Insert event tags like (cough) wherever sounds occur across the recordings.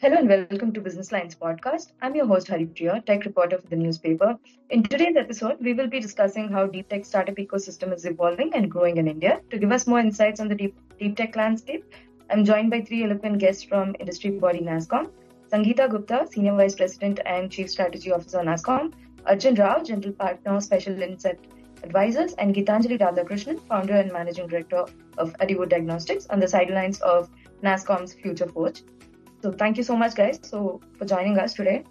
Hello and welcome to Business Lines podcast. I'm your host Haripriya, tech reporter for the newspaper. In today's episode, we will be discussing how deep tech startup ecosystem is evolving and growing in India. To give us more insights on the deep, deep tech landscape, I'm joined by three eloquent guests from industry body NASSCOM. Sangeeta Gupta, Senior Vice President and Chief Strategy Officer NASSCOM, Arjun Rao, General Partner, Speciale Incept Advisors, and Geethanjali Radhakrishnan, Founder and Managing Director of Adiuvo Diagnostics, on the sidelines of NASSCOM's Future Forge. So thank you so much, guys, so for joining us today.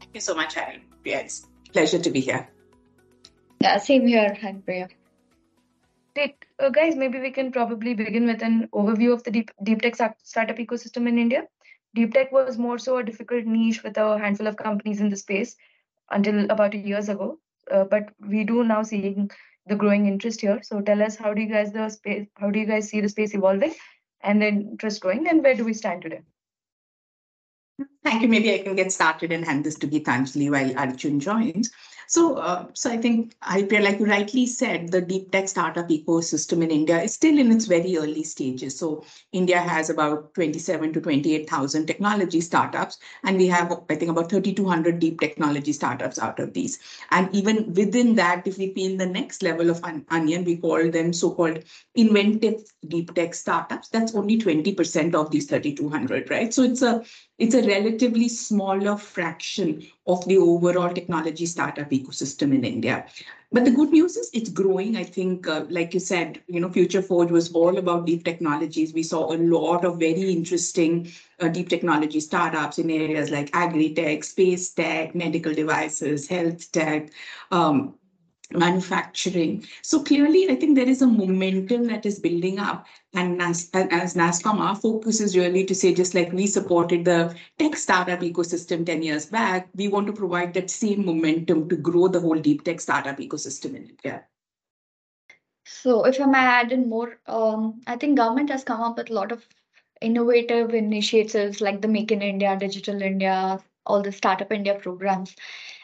Thank you so much, Hari. Yeah, it's pleasure to be here. Yeah, same here, Priya. Great. Uh, guys, maybe we can probably begin with an overview of the deep, deep tech startup ecosystem in India. Deep tech was more so a difficult niche with a handful of companies in the space until about years ago. Uh, but we do now seeing the growing interest here. So tell us, how do you guys the space? How do you guys see the space evolving, and the interest growing, and where do we stand today? Thank you. Maybe I can get started and hand this to Geethanjali while Arjun joins. So, uh, so I think, Haripriya, like you rightly said, the deep tech startup ecosystem in India is still in its very early stages. So, India has about 27 to 28,000 technology startups, and we have, I think, about 3,200 deep technology startups out of these. And even within that, if we peel the next level of an onion, we call them so-called inventive deep tech startups. That's only 20% of these 3,200, right? So it's a it's a relatively smaller fraction of the overall technology startup ecosystem in India. But the good news is it's growing. I think, uh, like you said, you know, Future Forge was all about deep technologies. We saw a lot of very interesting uh, deep technology startups in areas like agri-tech, space tech, medical devices, health tech, um, manufacturing. So clearly, I think there is a momentum that is building up. And as, as NASSCOM, our focus is really to say, just like we supported the tech startup ecosystem 10 years back, we want to provide that same momentum to grow the whole deep tech startup ecosystem in India. So if I may add in more, um, I think government has come up with a lot of innovative initiatives like the Make in India, Digital India, all the Startup India programs.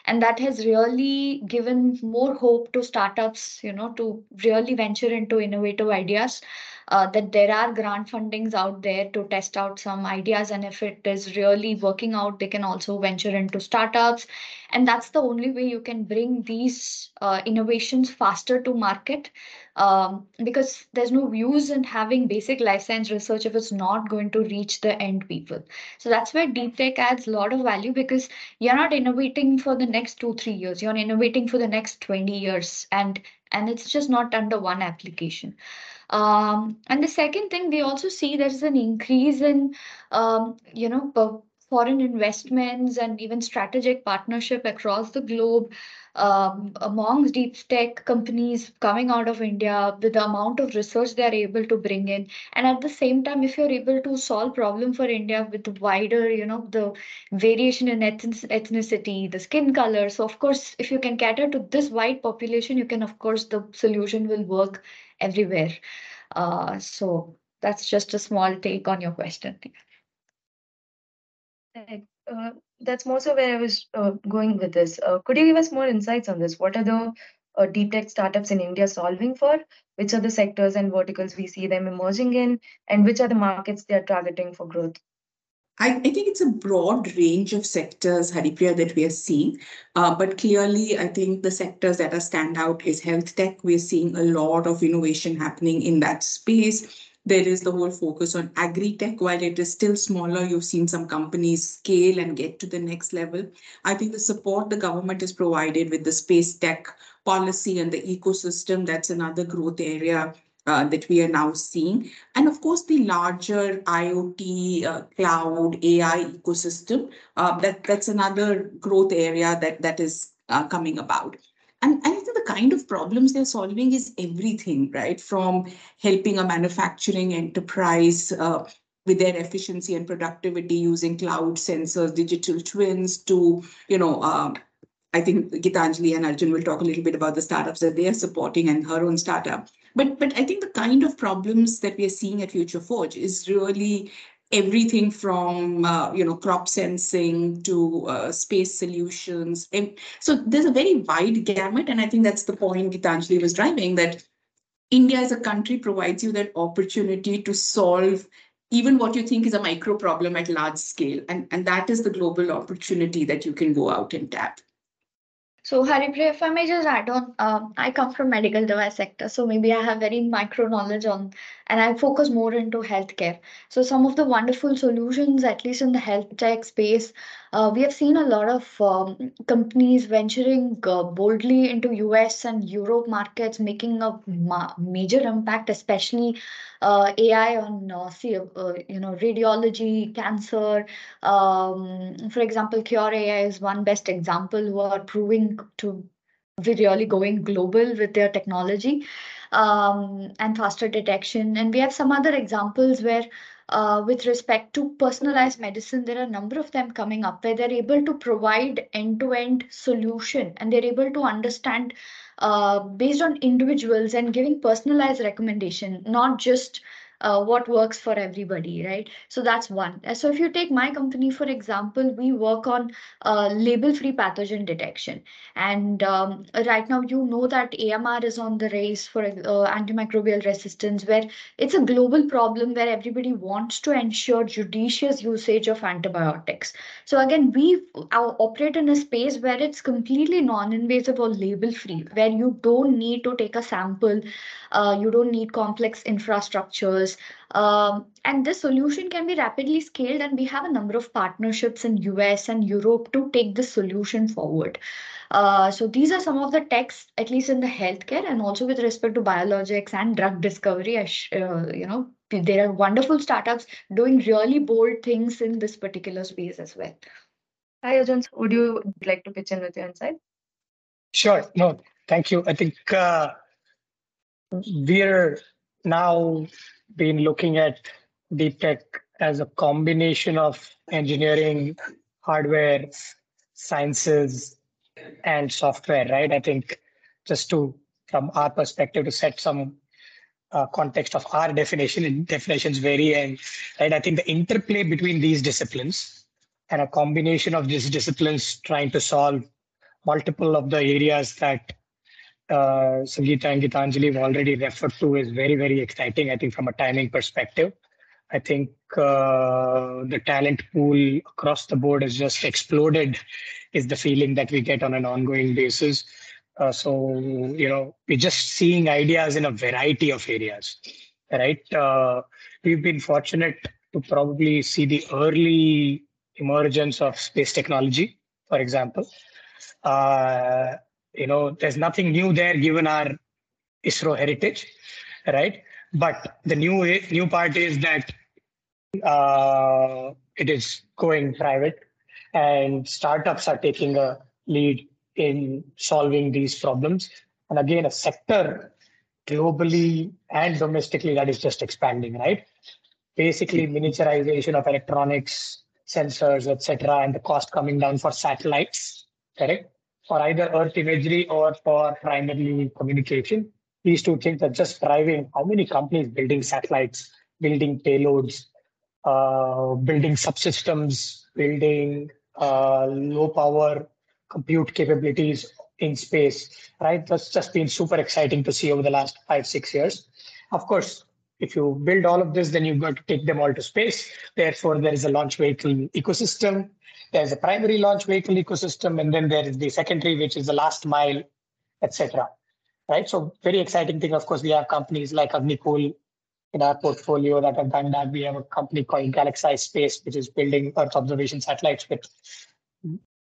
And that has really given more hope to startups you know to really venture into innovative ideas uh, that there are grant fundings out there to test out some ideas and if it is really working out they can also venture into startups. And that's the only way you can bring these uh, innovations faster to market um, because there's no use in having basic life science research if it's not going to reach the end people. So that's where deep tech adds a lot of value because you're not innovating for the next two three years. You're innovating for the next 20 years and and it's just not under one application um, and the second thing, we also see there's an increase in, um, you know, foreign investments and even strategic partnership across the globe um, amongst deep tech companies coming out of India with the amount of research they are able to bring in. And at the same time, if you're able to solve problem for India with wider, you know, the variation in ethnicity, the skin color. So of course, if you can cater to this wide population, you can, of course, the solution will work everywhere. Uh, so that's just a small take on your question. Uh, that's more so where I was uh, going with this. Uh, could you give us more insights on this? What are the uh, deep tech startups in India solving for? Which are the sectors and verticals we see them emerging in? And which are the markets they are targeting for growth? I, I, think it's a broad range of sectors, Haripriya, that we are seeing. Uh, but clearly, I think the sectors that are stand out is health tech. We're seeing a lot of innovation happening in that space. There is the whole focus on agri-tech. While it is still smaller, you've seen some companies scale and get to the next level. I think the support the government has provided with the space tech policy and the ecosystem, that's another growth area uh, that we are now seeing. And of course, the larger IoT, uh, cloud, AI ecosystem, uh, that, that's another growth area that, that is uh, coming about. And I think the kind of problems they're solving is everything, right? From helping a manufacturing enterprise uh, with their efficiency and productivity using cloud sensors, digital twins to, you know, uh, I think Geethanjali and Arjun will talk a little bit about the startups that they are supporting and her own startup. But but I think the kind of problems that we are seeing at Future Forge is really everything from uh, you know crop sensing to uh, space solutions and so there's a very wide gamut and i think that's the point Geethanjali was driving that india as a country provides you that opportunity to solve even what you think is a micro problem at large scale. And, and that is the global opportunity that you can go out and tap. So Haripriya, if I may just add on, um, I come from medical device sector, so maybe I have very micro knowledge on, and I focus more into healthcare. So some of the wonderful solutions, at least in the health tech space, uh, we have seen a lot of um, companies venturing uh, boldly into US and Europe markets, making a ma major impact, especially uh, AI on uh, uh, you know radiology, cancer. Um, for example, Qure.ai is one best example who are proving to be really going global with their technology um, and faster detection. And we have some other examples where uh, with respect to personalized medicine, there are a number of them coming up where they're able to provide end-to-end solution and they're able to understand uh, based on individuals and giving personalized recommendation, not just uh, what works for everybody, right? So that's one. So if you take my company, for example, we work on uh, label-free pathogen detection. And um, right now, you know that AMR is on the race for uh, antimicrobial resistance, where it's a global problem where everybody wants to ensure judicious usage of antibiotics. So again, we operate in a space where it's completely non-invasive or label-free, where you don't need to take a sample, uh, you don't need complex infrastructures. Um, and this solution can be rapidly scaled, and we have a number of partnerships in US and Europe to take this solution forward. Uh, so these are some of the techs, at least in the healthcare, and also with respect to biologics and drug discovery. Uh, you know, there are wonderful startups doing really bold things in this particular space as well. Hi, Arjun. Would you like to pitch in with your insight? Sure. No, thank you. I think uh, we're now been looking at deep tech as a combination of engineering, hardware, sciences, and software, right? I think just to, from our perspective, to set some uh, context of our definition, and definitions vary, and right, I think the interplay between these disciplines and a combination of these disciplines trying to solve multiple of the areas that uh, Sangeeta and Geethanjali have already referred to is very, very exciting, I think, from a timing perspective. I think uh, the talent pool across the board has just exploded, is the feeling that we get on an ongoing basis. Uh, so, you know, we're just seeing ideas in a variety of areas, right? Uh, we've been fortunate to probably see the early emergence of space technology, for example. Uh, you know, there's nothing new there given our ISRO heritage, right? But the new new part is that uh, it is going private, and startups are taking a lead in solving these problems. And again, a sector globally and domestically that is just expanding, right? Basically, miniaturization of electronics, sensors, etc., and the cost coming down for satellites, correct? For either Earth imagery or for primarily communication. These two things are just driving how many companies building satellites, building payloads, uh, building subsystems, building uh, low power compute capabilities in space, right? That's just been super exciting to see over the last five, six years. Of course, if you build all of this, then you've got to take them all to space. Therefore, there is a launch vehicle ecosystem there's a primary launch vehicle ecosystem, and then there is the secondary, which is the last mile, etc. Right. So very exciting thing. Of course, we have companies like Agnikul in our portfolio that have done that. We have a company called GalaxEye Space, which is building Earth observation satellites with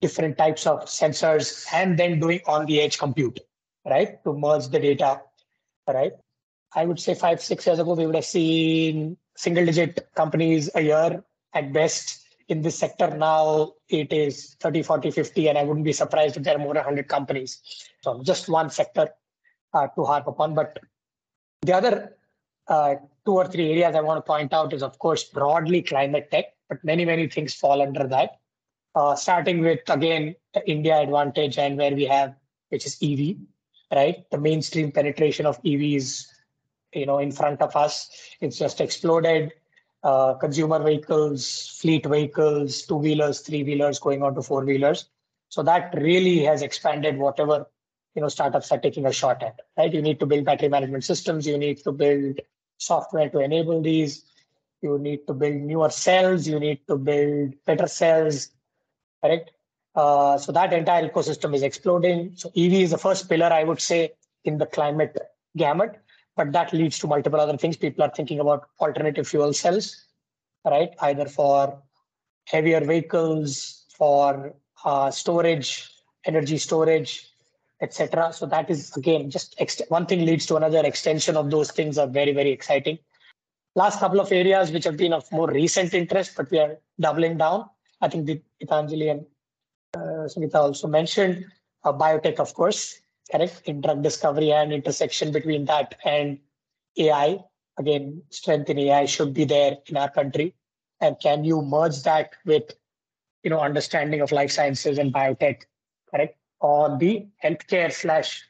different types of sensors and then doing on the edge compute, right, to merge the data, right? I would say five, six years ago, we would have seen single digit companies a year at best. In this sector now it is 30 40 50 and i wouldn't be surprised if there are more than 100 companies. So just one sector uh, to harp upon but the other uh, two or three areas i want to point out is of course broadly climate tech but many many things fall under that. Uh, starting with again the india advantage and where we have which is ev right? The mainstream penetration of evs you know in front of us it's just exploded uh, consumer vehicles, fleet vehicles, two wheelers, three wheelers going on to four wheelers. So that really has expanded whatever you know startups are taking a shot at. Right? You need to build battery management systems. You need to build software to enable these. you need to build newer cells, you need to build better cells, correct? Uh, so that entire ecosystem is exploding. So EV is the first pillar, I would say, in the climate gamut, but that leads to multiple other things. People are thinking about alternative fuel cells, right? Either for heavier vehicles, for uh, storage, energy storage, etc. So that is again just ext- one thing leads to another. Extension of those things are very very exciting. Last couple of areas which have been of more recent interest, but we are doubling down. I think Geethanjali and uh, also mentioned uh, biotech, of course, correct in drug discovery and intersection between that and AI. Again, strength in AI should be there in our country. And can you merge that with, you know, understanding of life sciences and biotech, correct? or the healthcare slash,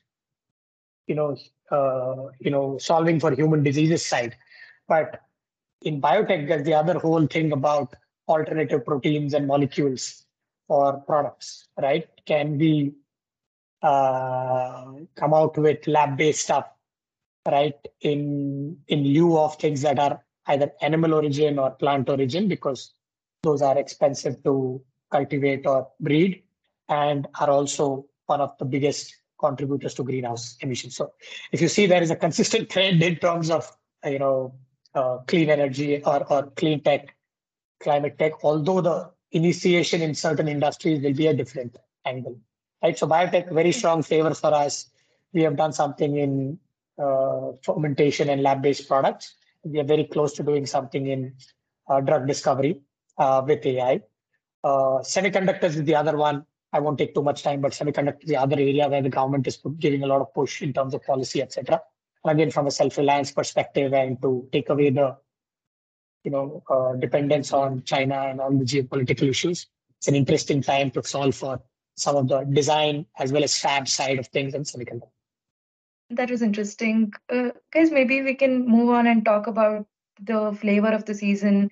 you know, uh, you know, solving for human diseases side. But in biotech, there's the other whole thing about alternative proteins and molecules or products, right? Can we uh, come out with lab-based stuff, right? In in lieu of things that are either animal origin or plant origin, because those are expensive to cultivate or breed, and are also one of the biggest contributors to greenhouse emissions. So, if you see, there is a consistent trend in terms of you know uh, clean energy or or clean tech, climate tech. Although the initiation in certain industries will be a different angle right? So biotech, very strong favor for us. We have done something in uh, fermentation and lab-based products. We are very close to doing something in uh, drug discovery uh, with AI. Uh, semiconductors is the other one. I won't take too much time, but semiconductor is the other area where the government is giving a lot of push in terms of policy, etc. Again, from a self-reliance perspective, and to take away the, you know, uh, dependence on China and all the geopolitical issues. It's an interesting time to solve for some of the design as well as fab side of things in semiconductor. That was interesting. Uh, guys, maybe we can move on and talk about the flavor of the season,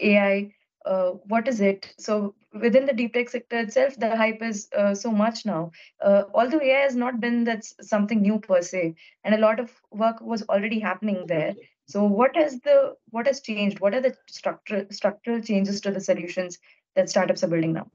AI. Uh, what is it? So within the deep tech sector itself, the hype is uh, so much now. Uh, although AI has not been that's something new per se, and a lot of work was already happening there. So what has the what has changed? What are the structural structural changes to the solutions that startups are building now?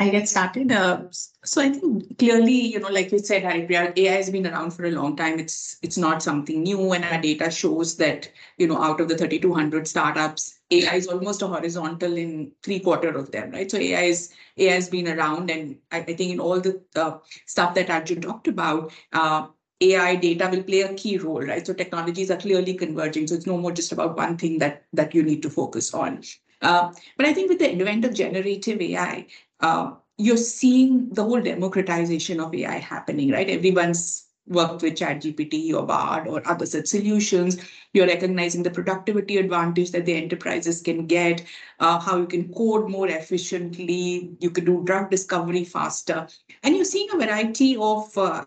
I get started. Uh, so I think clearly, you know, like you said, AI has been around for a long time. It's it's not something new, and our data shows that you know out of the 3,200 startups, AI is almost a horizontal in three quarter of them, right? So AI is AI has been around, and I, I think in all the uh, stuff that Arjun talked about. Uh, AI data will play a key role, right? So technologies are clearly converging. So it's no more just about one thing that that you need to focus on. Uh, but I think with the advent of generative AI, uh, you're seeing the whole democratization of AI happening, right? Everyone's worked with ChatGPT or Bard or other such solutions. You're recognizing the productivity advantage that the enterprises can get, uh, how you can code more efficiently, you can do drug discovery faster. And you're seeing a variety of uh,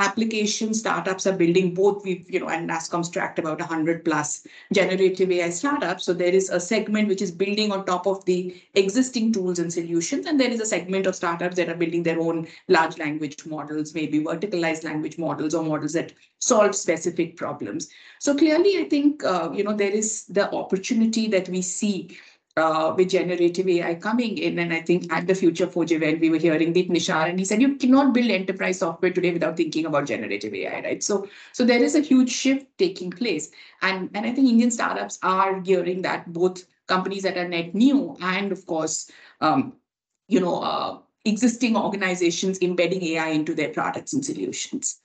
application startups are building both we've you know and NASSCOM's tracked about 100 plus generative ai startups. So there is a segment which is building on top of the existing tools and solutions and there is a segment of startups that are building their own large language models maybe verticalized language models or models that solve specific problems. So clearly i think uh, you know there is the opportunity that we see uh, with generative AI coming in. And I think at the Future Forge event, we were hearing Deep Nishar, and he said, you cannot build enterprise software today without thinking about generative AI, right? So, so there is a huge shift taking place. And, and I think Indian startups are gearing that, both companies that are net new and, of course, um, you know, uh, existing organizations embedding AI into their products and solutions.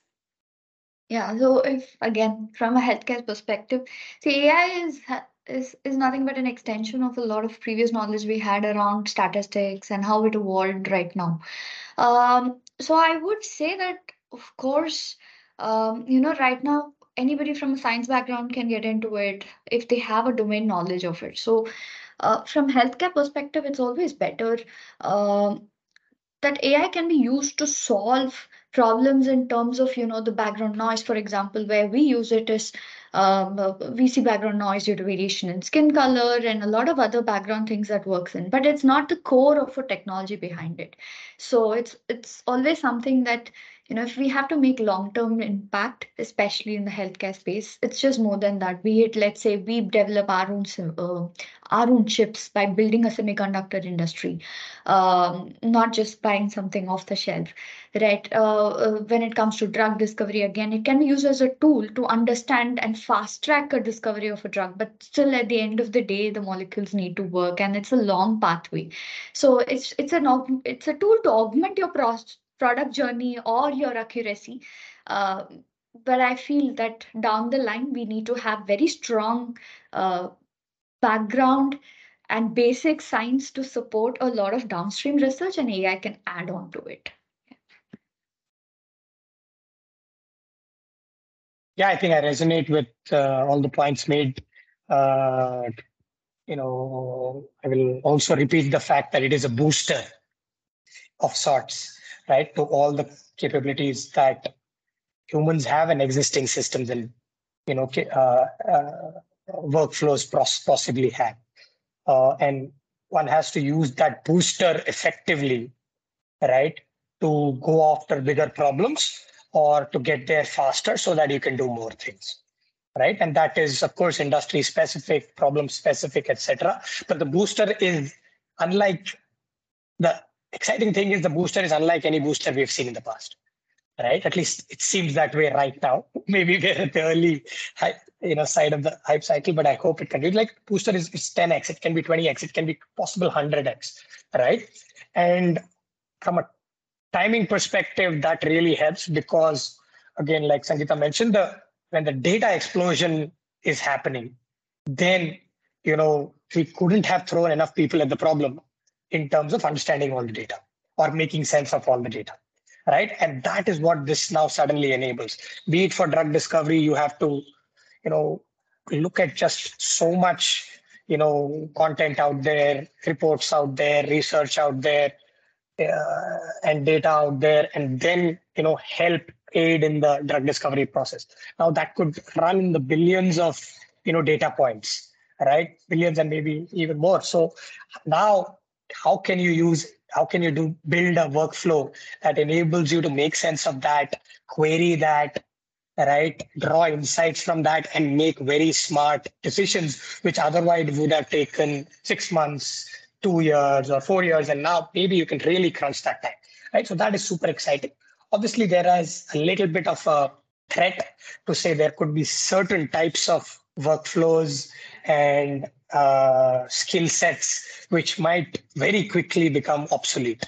Yeah, so if again, from a healthcare perspective, see, AI is is is nothing but an extension of a lot of previous knowledge we had around statistics and how it evolved right now. Um, so I would say that, of course, um, you know, right now anybody from a science background can get into it if they have a domain knowledge of it. So, uh, from healthcare perspective, it's always better um, that AI can be used to solve problems in terms of you know the background noise for example where we use it is um, we see background noise due to variation in skin color and a lot of other background things that works in, but it's not the core of a technology behind it. So it's it's always something that you know if we have to make long term impact especially in the healthcare space it's just more than that be it let's say we develop our own uh, our own chips by building a semiconductor industry um, not just buying something off the shelf right uh, uh, when it comes to drug discovery again it can be used as a tool to understand and fast track a discovery of a drug but still at the end of the day the molecules need to work and it's a long pathway so it's it's an it's a tool to augment your product journey or your accuracy. Uh, but I feel that down the line, we need to have very strong uh, background and basic science to support a lot of downstream research, and AI can add on to it. Yeah, I think I resonate with uh, all the points made. Uh, you know, I will also repeat the fact that it is a booster of sorts right, to all the capabilities that humans have in existing systems and you know uh, uh, workflows possibly have. Uh, and one has to use that booster effectively, right, to go after bigger problems or to get there faster so that you can do more things right? And that is of course industry specific problem specific etc but the booster is unlike the exciting thing is the booster is unlike any booster we've seen in the past right? At least it seems that way right now. (laughs) Maybe we're at the early you know side of the hype cycle but i hope it continues. Like booster is, is 10x it can be 20x it can be possible 100x right? And from a timing perspective that really helps because again like sangeeta mentioned the when the data explosion is happening then you know we couldn't have thrown enough people at the problem in terms of understanding all the data or making sense of all the data right? And that is what this now suddenly enables. Be it for drug discovery you have to you know look at just so much you know content out there reports out there research out there uh, and data out there and then you know help aid in the drug discovery process. Now that could run in the billions of you know data points right? Billions and maybe even more. So now how can you use how can you do build a workflow that enables you to make sense of that query that right draw insights from that and make very smart decisions which otherwise would have taken six months two years or four years and now maybe you can really crunch that time right? So that is super exciting. Obviously there is a little bit of a threat to say there could be certain types of workflows and uh, skill sets which might very quickly become obsolete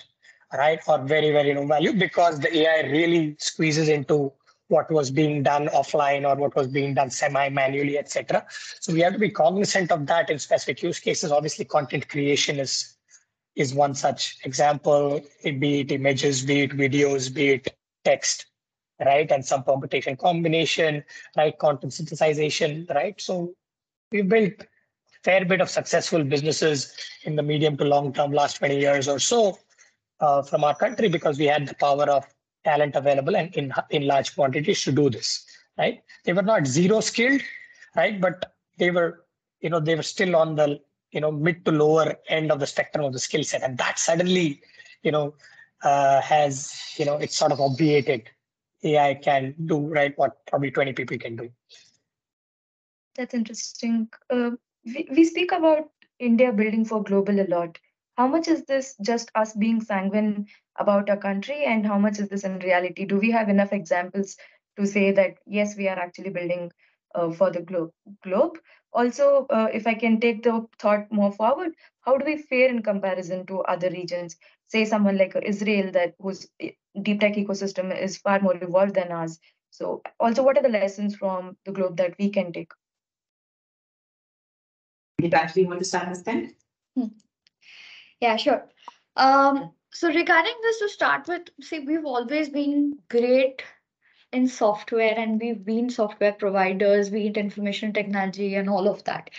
right? Or very very no value because the ai really squeezes into what was being done offline or what was being done semi manually etc so we have to be cognizant of that in specific use cases. Obviously content creation is is one such example be it images be it videos be it text right and some permutation combination right content synthesization right? So we've built fair bit of successful businesses in the medium to long term, last 20 years or so uh, from our country because we had the power of talent available and in, in large quantities to do this, right? They were not zero skilled, right? But they were, you know, they were still on the, you know, mid to lower end of the spectrum of the skill set. And that suddenly, you know, uh, has, you know, it's sort of obviated AI can do, right, what probably 20 people can do. That's interesting. Uh, we, we speak about India building for global a lot. How much is this just us being sanguine about our country, and how much is this in reality? Do we have enough examples to say that yes, we are actually building uh, for the globe? Globe. Also, uh, if I can take the thought more forward, how do we fare in comparison to other regions? Say someone like Israel, that whose eh, deep tech ecosystem is far more evolved than ours. So, also, what are the lessons from the globe that we can take? Did actually want to start this then? Hmm. Yeah, sure. Um, so regarding this to start with, see, we've always been great in software and we've been software providers, be it information technology and all of that.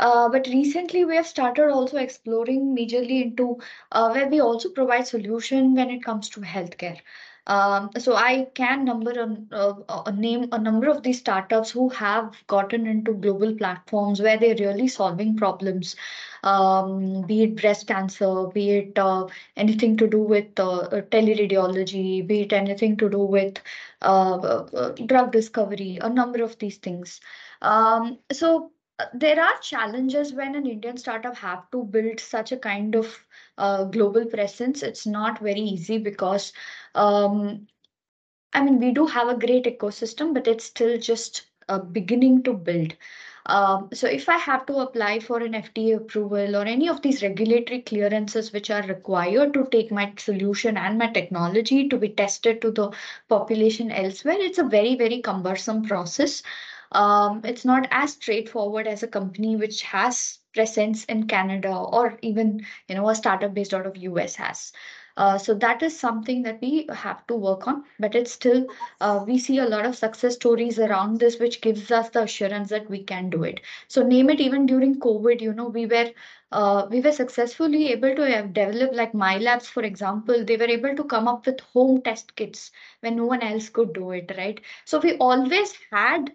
Uh, but recently we have started also exploring majorly into uh, where we also provide solution when it comes to healthcare. Um, so I can number a, name a number of these startups who have gotten into global platforms where they're really solving problems, um, be it breast cancer, be it uh, anything to do with uh, teleradiology, be it anything to do with uh, uh drug discovery, a number of these things. Um, so uh, there are challenges when an Indian startup have to build such a kind of uh, global presence. It's not very easy because, um, I mean, we do have a great ecosystem, but it's still just uh, beginning to build. Um, so if I have to apply for an FDA approval or any of these regulatory clearances which are required to take my solution and my technology to be tested to the population elsewhere, it's a very, very cumbersome process um, it's not as straightforward as a company which has presence in Canada or even you know a startup based out of US has. Uh, so that is something that we have to work on, but it's still uh, we see a lot of success stories around this, which gives us the assurance that we can do it. So name it even during COVID, you know, we were uh, we were successfully able to have developed like Mylabs, for example, they were able to come up with home test kits when no one else could do it, right? So we always had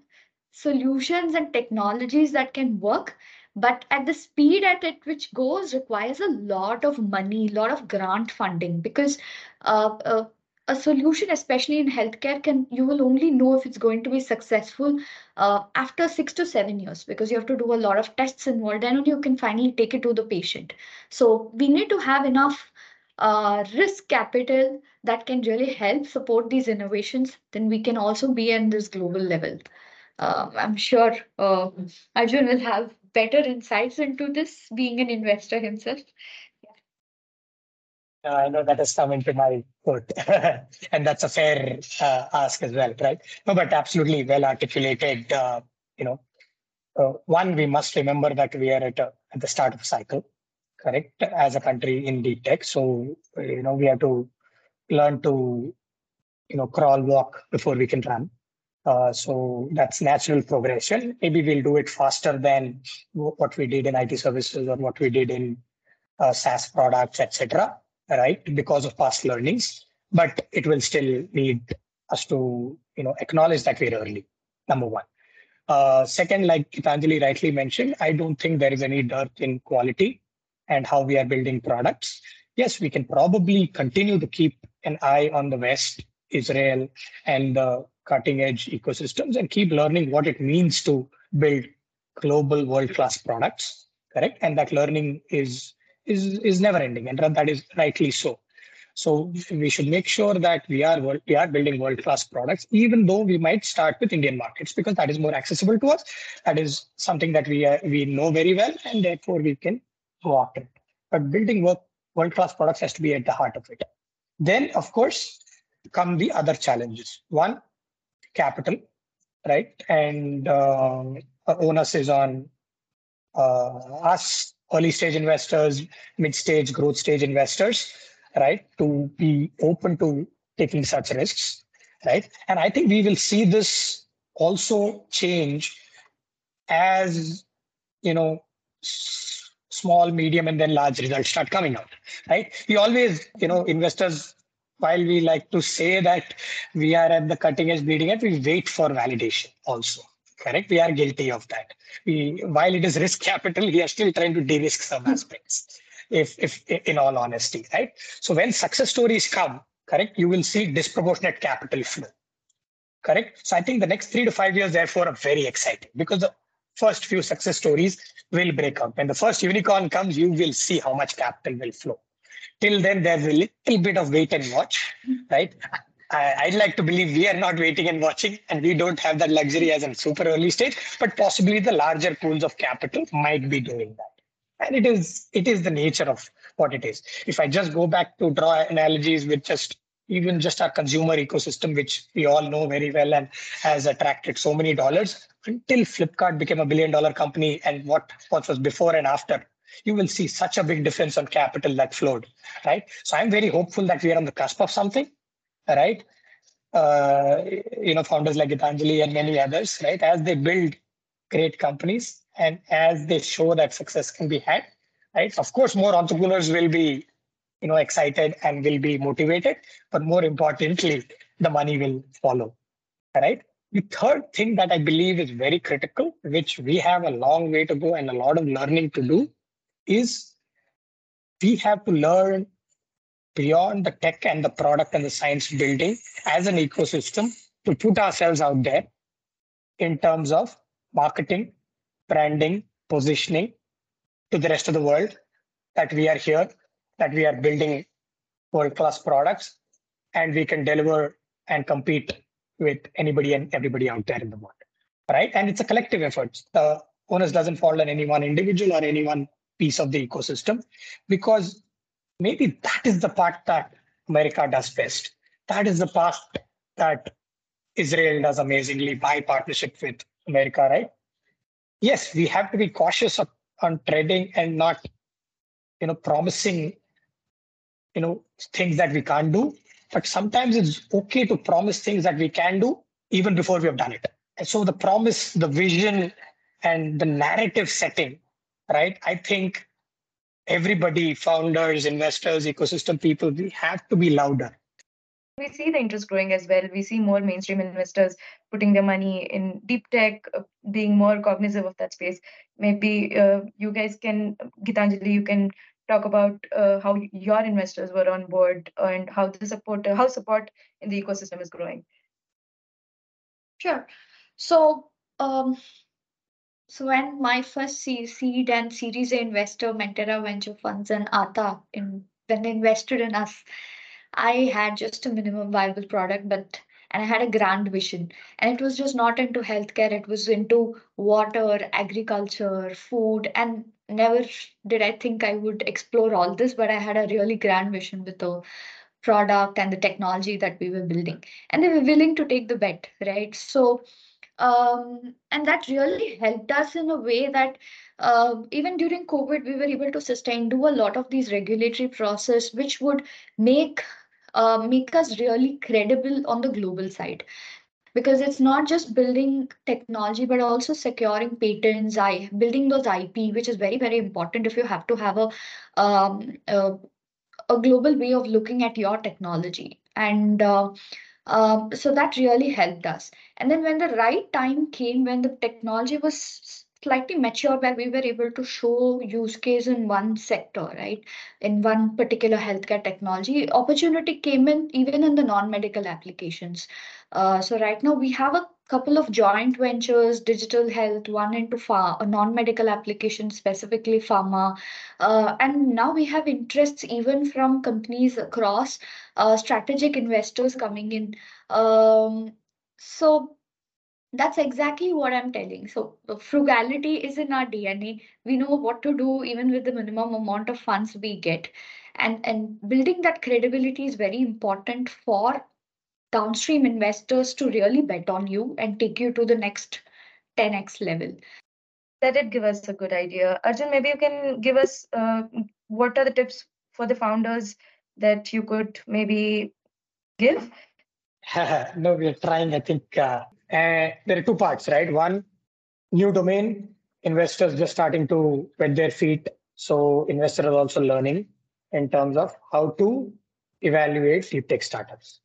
solutions and technologies that can work but at the speed at it which goes requires a lot of money a lot of grant funding because uh, uh, a solution especially in healthcare can you will only know if it's going to be successful uh, after six to seven years because you have to do a lot of tests involved and you can finally take it to the patient. So we need to have enough uh, risk capital that can really help support these innovations then we can also be in this global level uh, I'm sure uh, Arjun will have better insights into this, being an investor himself. Uh, I know that has come into my court, (laughs) and that's a fair uh, ask as well, right? No, but absolutely well articulated. Uh, you know, one we must remember that we are at, a, at the start of a cycle, correct? As a country in deep tech, so you know we have to learn to, you know, crawl, walk before we can run. Uh, so that's natural progression. Maybe we'll do it faster than what we did in IT services or what we did in uh, SaaS products, etc. Right, because of past learnings. But it will still need us to, you know, acknowledge that we're early. Number one. Uh, second, like Geethanjali rightly mentioned, I don't think there is any dearth in quality and how we are building products. Yes, we can probably continue to keep an eye on the West, Israel, and the cutting edge ecosystems and keep learning what it means to build global world class products correct? And that learning is is is never ending and that is rightly so. So we should make sure that we are we are building world class products even though we might start with indian markets because that is more accessible to us. That is something that we are, we know very well and therefore we can go after it. But building world class products has to be at the heart of it. Then of course come the other challenges. One capital, right? And uh, onus is on uh, us, early stage investors, mid stage, growth stage investors, right? To be open to taking such risks, right? And I think we will see this also change as, you know, small, medium, and then large results start coming out, right? We always, you know, investors while we like to say that we are at the cutting edge bleeding edge, we wait for validation also. Correct? We are guilty of that. We while it is risk capital, we are still trying to de-risk some hmm. aspects. If if in all honesty, right? So when success stories come, correct, you will see disproportionate capital flow. Correct. So I think the next three to five years, therefore, are very exciting because the first few success stories will break out. When the first unicorn comes, you will see how much capital will flow till then there's a little bit of wait and watch right I, would like to believe we are not waiting and watching, and we don't have that luxury as a super early stage, but possibly the larger pools of capital might be doing that. And it is it is the nature of what it is. If I just go back to draw analogies with just even just our consumer ecosystem, which we all know very well and has attracted so many dollars, until Flipkart became a billion dollar company and what, what was before and after you will see such a big difference on capital that flowed, right? So I'm very hopeful that we are on the cusp of something, right? Uh, you know, founders like Geethanjali and many others, right? As they build great companies and as they show that success can be had, right? Of course, more entrepreneurs will be you know, excited and will be motivated. But more importantly, the money will follow. Right. The third thing that I believe is very critical, which we have a long way to go and a lot of learning to do, is we have to learn beyond the tech and the product and the science building as an ecosystem to put ourselves out there in terms of marketing, branding, positioning to the rest of the world that we are here, that we are building world class products, and we can deliver and compete with anybody and everybody out there in the world. Right. And it's a collective effort. The onus doesn't fall on any one individual or any one piece of the ecosystem because maybe that is the part that America does best. That is the part that Israel does amazingly by partnership with America, right? Yes, we have to be cautious of, on trading and not, you know, promising, you know, things that we can't do. But sometimes it's okay to promise things that we can do even before we have done it. And so the promise, the vision, and the narrative setting, right? I think everybody, founders, investors, ecosystem people, we have to be louder we see the interest growing as well. We see more mainstream investors putting their money in deep tech, uh, being more cognizant of that space. Maybe uh, you guys can, Geethanjali, you can talk about uh, how your investors were on board and how the support, how support in the ecosystem is growing. Sure. So, um, so when my first seed and Series A investor, Menterra Venture Funds and Aata, in when they invested in us, I had just a minimum viable product, but and I had a grand vision. And it was just not into healthcare, it was into water, agriculture, food, and never did I think I would explore all this, but I had a really grand vision with the product and the technology that we were building. And they were willing to take the bet, right? So um, and that really helped us in a way that uh, even during COVID, we were able to sustain, do a lot of these regulatory process, which would make uh, make us really credible on the global side. Because it's not just building technology but also securing patents i building those ip which is very very important if you have to have a um, a, global way of looking at your technology. And uh, uh, so that really helped us. And then when the right time came when the technology was slightly mature where we were able to show use case in one sector, right? In one particular healthcare technology, opportunity came in even in the non-medical applications. Uh, so right now we have a couple of joint ventures, digital health, one into ph- a non-medical application, specifically pharma. Uh, and now we have interests even from companies across uh, strategic investors coming in. Um, so that's exactly what I'm telling. So frugality is in our DNA. We know what to do even with the minimum amount of funds we get. And, and building that credibility is very important for downstream investors to really bet on you and take you to the next 10x level. That did give us a good idea. Arjun, maybe you can give us uh, what are the tips for the founders that you could maybe give? (laughs) no, we're trying. I think uh, and there are two parts, right? One, new domain, investors just starting to wet their feet. So investors are also learning in terms of how to evaluate deep tech startups.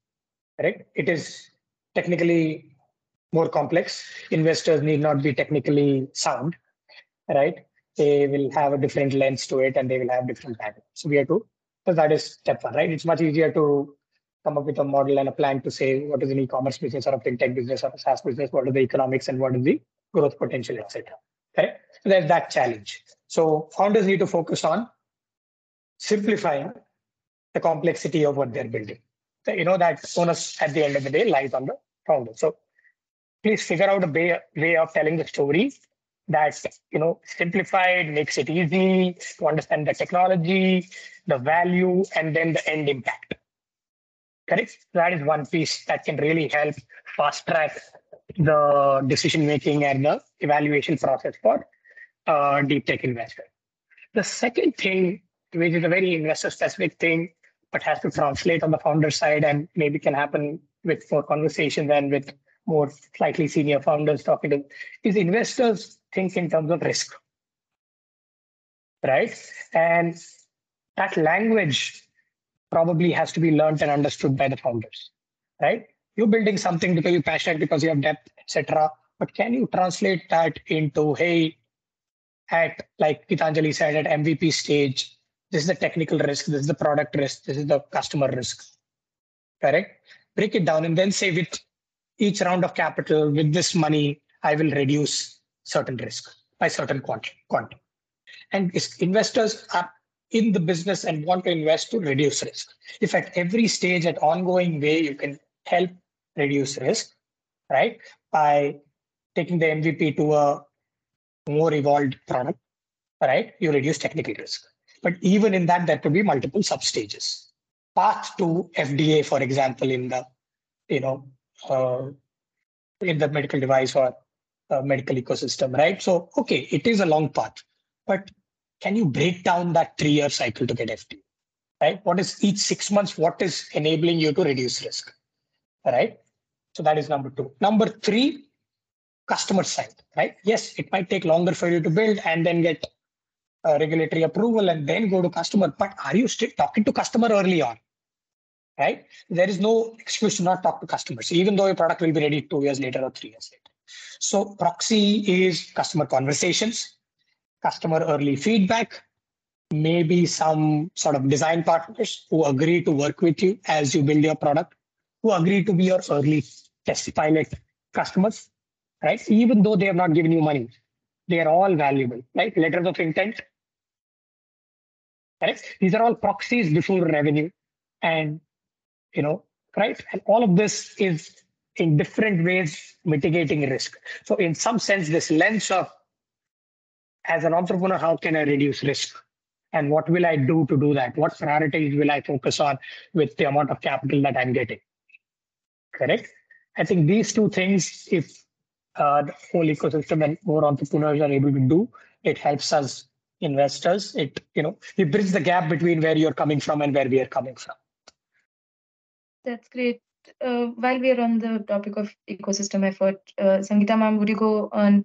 Right? It is technically more complex. Investors need not be technically sound, right? They will have a different lens to it and they will have different patterns. So we have to, so that is step one, right? It's much easier to come up with a model and a plan to say what is an e-commerce business or a fintech business or a SaaS business, what are the economics and what is the growth potential, etc. Okay, so there's that challenge. So founders need to focus on simplifying the complexity of what they're building. So, you know that onus at the end of the day lies on the founder. So please figure out a way, way of telling the story that you know simplified makes it easy to understand the technology the value and then the end impact Correct. That is one piece that can really help fast track the decision making and the evaluation process for uh, deep tech investor. The second thing, which is a very investor specific thing, but has to translate on the founder side and maybe can happen with more conversations and with more slightly senior founders talking to, is investors think in terms of risk. Right. And that language probably has to be learned and understood by the founders, right? You're building something because you're passionate, because you have depth, etc. But can you translate that into, hey, at like Geethanjali said, at MVP stage, this is the technical risk, this is the product risk, this is the customer risk. Correct? Break it down and then say with each round of capital, with this money, I will reduce certain risk by certain quantum. quantum. And investors are in the business and want to invest to reduce risk. If at every stage, at ongoing way, you can help reduce risk, right? By taking the MVP to a more evolved product, right? You reduce technical risk. But even in that, there could be multiple sub stages. Path to FDA, for example, in the you know uh, in the medical device or uh, medical ecosystem, right? So okay, it is a long path, but can you break down that three-year cycle to get FDA? Right? What is each six months? What is enabling you to reduce risk? Right? So that is number two. Number three, customer side, right? Yes, it might take longer for you to build and then get uh, regulatory approval and then go to customer. But are you still talking to customer early on? Right? There is no excuse to not talk to customers, even though your product will be ready two years later or three years later. So proxy is customer conversations, customer early feedback, maybe some sort of design partners who agree to work with you as you build your product, who agree to be your early test pilot customers, right? Even though they have not given you money, they are all valuable, right? Letters of intent, right? These are all proxies before revenue, and you know, right? And all of this is in different ways mitigating risk. So, in some sense, this lens of as an entrepreneur, how can I reduce risk? And what will I do to do that? What priorities will I focus on with the amount of capital that I'm getting? Correct? I think these two things, if uh, the whole ecosystem and more entrepreneurs are able to do. It helps us investors. It you know we bridge the gap between where you're coming from and where we are coming from. That's great. Uh, while we are on the topic of ecosystem effort, uh, Sangeeta ma'am, would you go on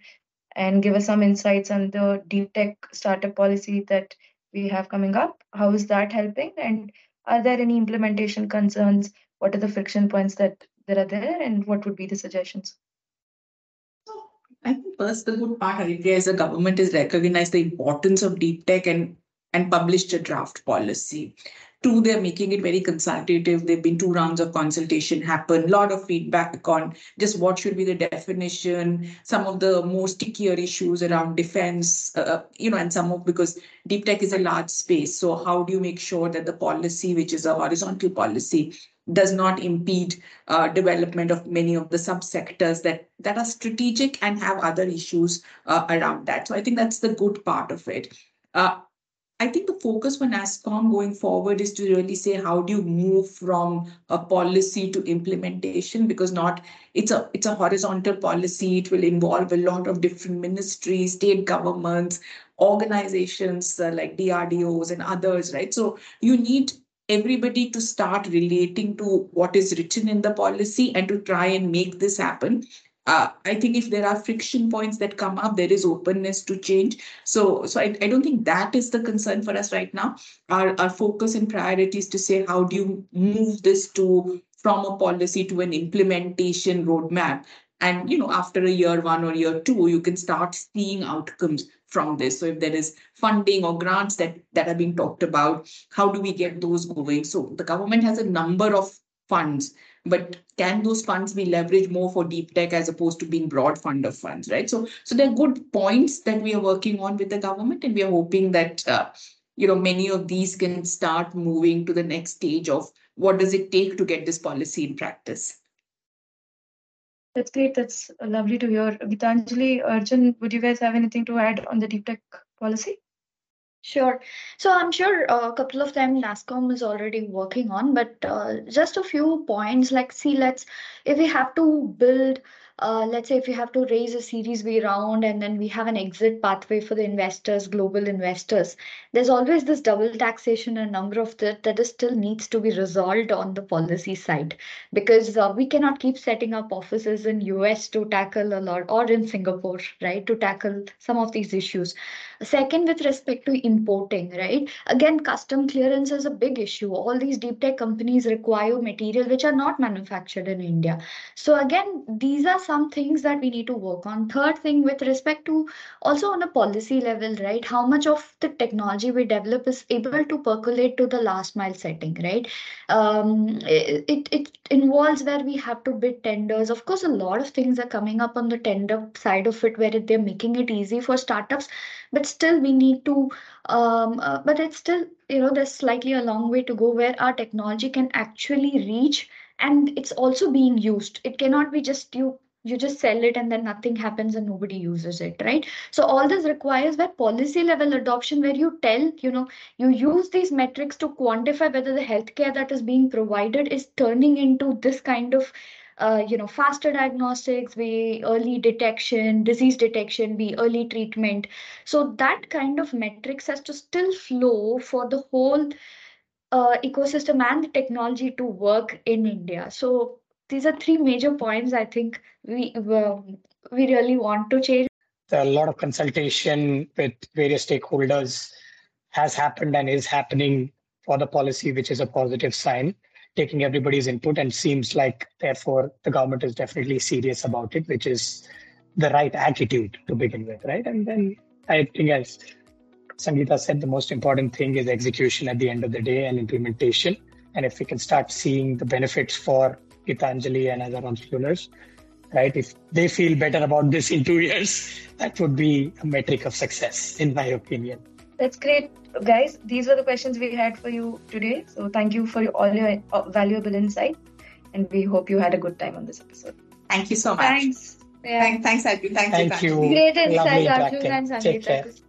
and give us some insights on the deep tech startup policy that we have coming up? How is that helping? And are there any implementation concerns? What are the friction points that that are there, and what would be the suggestions? So I think first the good part, Aditya, is the government has recognized the importance of deep tech and and published a draft policy. Two, they're making it very consultative. There've been two rounds of consultation happen, a lot of feedback on just what should be the definition, some of the more stickier issues around defense, uh, uh you know, and some of because deep tech is a large space. So how do you make sure that the policy, which is a horizontal policy, does not impede uh, development of many of the subsectors that that are strategic and have other issues uh, around that. So I think that's the good part of it. Uh, I think the focus for NASSCOM going forward is to really say how do you move from a policy to implementation because not it's a it's a horizontal policy. It will involve a lot of different ministries, state governments, organizations uh, like DRDOs and others, right? So you need everybody to start relating to what is written in the policy and to try and make this happen. Uh, I think if there are friction points that come up, there is openness to change. So, so I, I don't think that is the concern for us right now. Our, our focus and priority is to say how do you move this to from a policy to an implementation roadmap and you know after a year one or year two you can start seeing outcomes from this so if there is funding or grants that that are being talked about how do we get those going so the government has a number of funds but can those funds be leveraged more for deep tech as opposed to being broad fund of funds right so so there are good points that we are working on with the government and we are hoping that uh, you know many of these can start moving to the next stage of what does it take to get this policy in practice that's great. That's lovely to hear. Geethanjali, Arjun, would you guys have anything to add on the deep tech policy? Sure. So I'm sure a couple of them NASSCOM is already working on, but uh, just a few points like, see, let's, if we have to build uh, let's say if you have to raise a series B round and then we have an exit pathway for the investors, global investors, there's always this double taxation and number of that that is still needs to be resolved on the policy side because uh, we cannot keep setting up offices in US to tackle a lot or in Singapore, right, to tackle some of these issues. Second, with respect to importing, right, again, custom clearance is a big issue. All these deep tech companies require material which are not manufactured in India. So again, these are some things that we need to work on. Third thing, with respect to also on a policy level, right, how much of the technology we develop is able to percolate to the last mile setting, right? Um, it, it involves where we have to bid tenders. Of course, a lot of things are coming up on the tender side of it where they're making it easy for startups, but still we need to, um, uh, but it's still, you know, there's slightly a long way to go where our technology can actually reach and it's also being used. It cannot be just you you just sell it and then nothing happens and nobody uses it right? So all this requires that policy level adoption where you tell you know you use these metrics to quantify whether the healthcare that is being provided is turning into this kind of uh, you know faster diagnostics be early detection disease detection be early treatment. So that kind of metrics has to still flow for the whole uh, ecosystem and the technology to work in india. So these are three major points I think we um, we really want to change. A lot of consultation with various stakeholders has happened and is happening for the policy, which is a positive sign, taking everybody's input and seems like therefore the government is definitely serious about it, which is the right attitude to begin with, right? And then I think as Sangeeta said, the most important thing is execution at the end of the day and implementation. And if we can start seeing the benefits for Geethanjali and other entrepreneurs, right? If they feel better about this in two years, that would be a metric of success, in my opinion. That's great, guys. These were the questions we had for you today. So thank you for all your uh, valuable insight, and we hope you had a good time on this episode. Thank you so much. Thanks. Yeah. Thanks, Thanks, Arjun. Thanks, Thank you. Great insight, Arjun and Sangeeta.